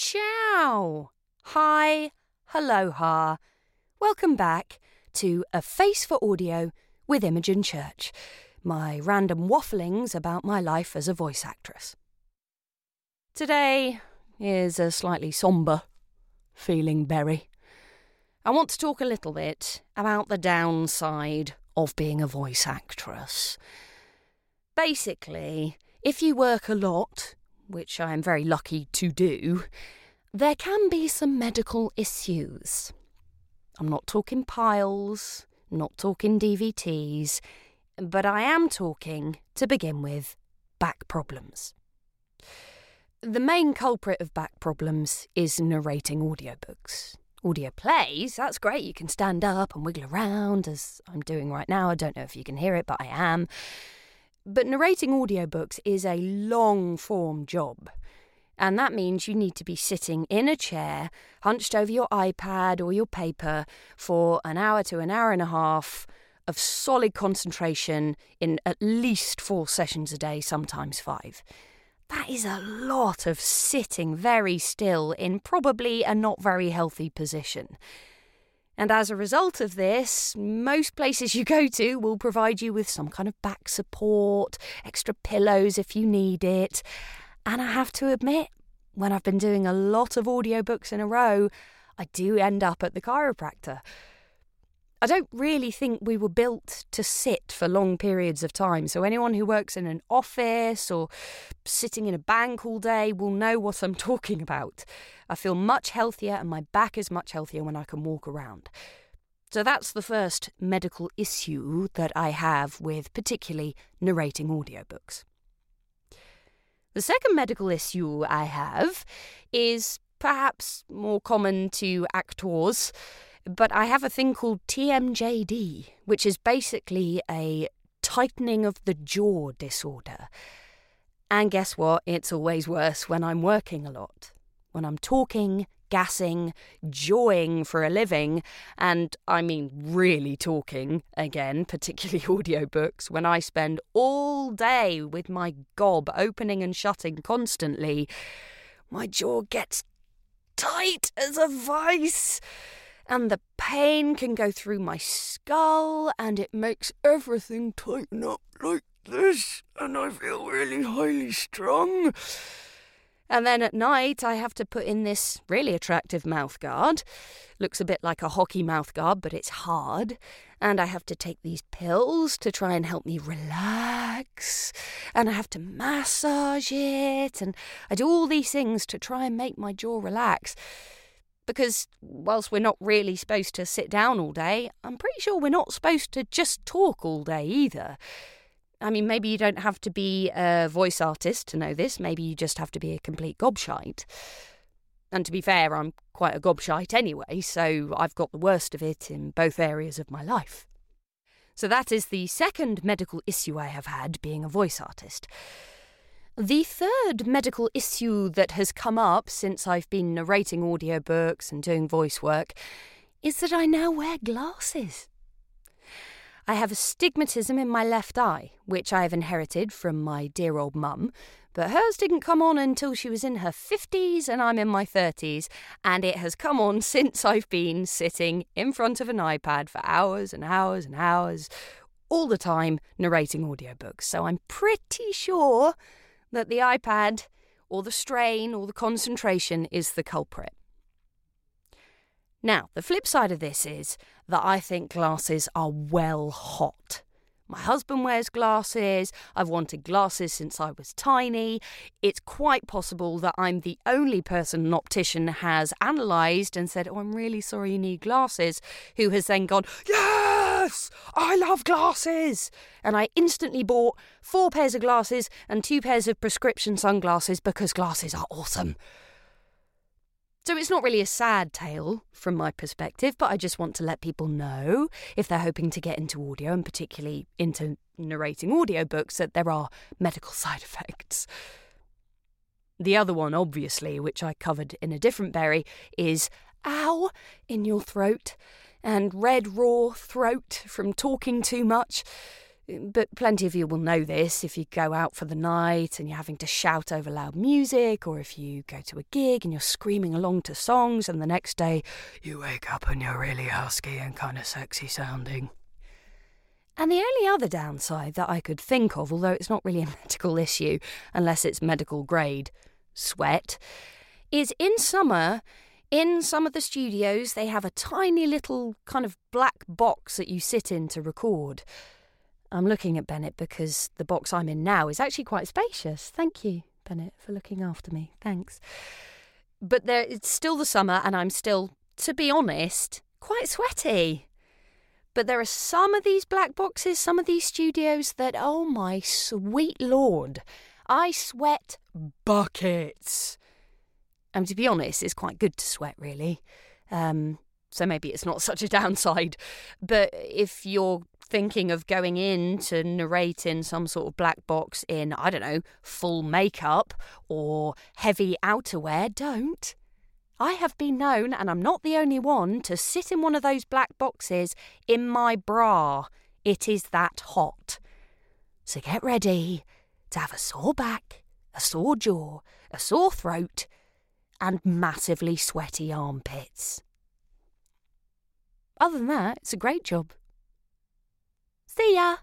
Ciao! Hi, hello, ha. Welcome back to A Face for Audio with Imogen Church, my random wafflings about my life as a voice actress. Today is a slightly sombre feeling berry. I want to talk a little bit about the downside of being a voice actress. Basically, if you work a lot, which I am very lucky to do, there can be some medical issues. I'm not talking piles, not talking DVTs, but I am talking, to begin with, back problems. The main culprit of back problems is narrating audiobooks. Audio plays, that's great. You can stand up and wiggle around as I'm doing right now. I don't know if you can hear it, but I am. But narrating audiobooks is a long form job. And that means you need to be sitting in a chair, hunched over your iPad or your paper for an hour to an hour and a half of solid concentration in at least four sessions a day, sometimes five. That is a lot of sitting very still in probably a not very healthy position. And as a result of this, most places you go to will provide you with some kind of back support, extra pillows if you need it. And I have to admit, when I've been doing a lot of audiobooks in a row, I do end up at the chiropractor. I don't really think we were built to sit for long periods of time. So, anyone who works in an office or sitting in a bank all day will know what I'm talking about. I feel much healthier and my back is much healthier when I can walk around. So, that's the first medical issue that I have with particularly narrating audiobooks. The second medical issue I have is perhaps more common to actors but I have a thing called TMJD, which is basically a tightening of the jaw disorder. And guess what? It's always worse when I'm working a lot. When I'm talking, gassing, jawing for a living, and I mean really talking, again, particularly audiobooks, when I spend all day with my gob opening and shutting constantly, my jaw gets tight as a vice and the pain can go through my skull, and it makes everything tighten up like this, and I feel really highly strung. And then at night, I have to put in this really attractive mouth guard. Looks a bit like a hockey mouth guard, but it's hard. And I have to take these pills to try and help me relax. And I have to massage it. And I do all these things to try and make my jaw relax. Because whilst we're not really supposed to sit down all day, I'm pretty sure we're not supposed to just talk all day either. I mean, maybe you don't have to be a voice artist to know this. Maybe you just have to be a complete gobshite. And to be fair, I'm quite a gobshite anyway, so I've got the worst of it in both areas of my life. So that is the second medical issue I have had being a voice artist. The third medical issue that has come up since I've been narrating audiobooks and doing voice work is that I now wear glasses. I have astigmatism in my left eye, which I have inherited from my dear old mum, but hers didn't come on until she was in her 50s and I'm in my 30s, and it has come on since I've been sitting in front of an iPad for hours and hours and hours, all the time narrating audiobooks. So I'm pretty sure that the iPad or the strain or the concentration is the culprit. Now, the flip side of this is that I think glasses are well hot. My husband wears glasses. I've wanted glasses since I was tiny. It's quite possible that I'm the only person an optician has analysed and said, Oh, I'm really sorry you need glasses, who has then gone, I love glasses. And I instantly bought four pairs of glasses and two pairs of prescription sunglasses because glasses are awesome. So it's not really a sad tale from my perspective, but I just want to let people know if they're hoping to get into audio and particularly into narrating audiobooks that there are medical side effects. The other one, obviously, which I covered in a different berry, is ow in your throat and red raw throat from talking too much. But plenty of you will know this if you go out for the night and you're having to shout over loud music, or if you go to a gig and you're screaming along to songs, and the next day you wake up and you're really husky and kind of sexy sounding. And the only other downside that I could think of, although it's not really a medical issue unless it's medical grade sweat, is in summer, in some of the studios, they have a tiny little kind of black box that you sit in to record. I'm looking at Bennett because the box I'm in now is actually quite spacious. Thank you, Bennett, for looking after me. Thanks. But there, it's still the summer, and I'm still, to be honest, quite sweaty. But there are some of these black boxes, some of these studios that, oh my sweet lord, I sweat buckets. And to be honest, it's quite good to sweat, really. Um, so maybe it's not such a downside. But if you're thinking of going in to narrate in some sort of black box in, I don't know, full makeup or heavy outerwear, don't. I have been known, and I'm not the only one, to sit in one of those black boxes in my bra. It is that hot. So get ready to have a sore back, a sore jaw, a sore throat, and massively sweaty armpits. Other than that, it's a great job. See ya!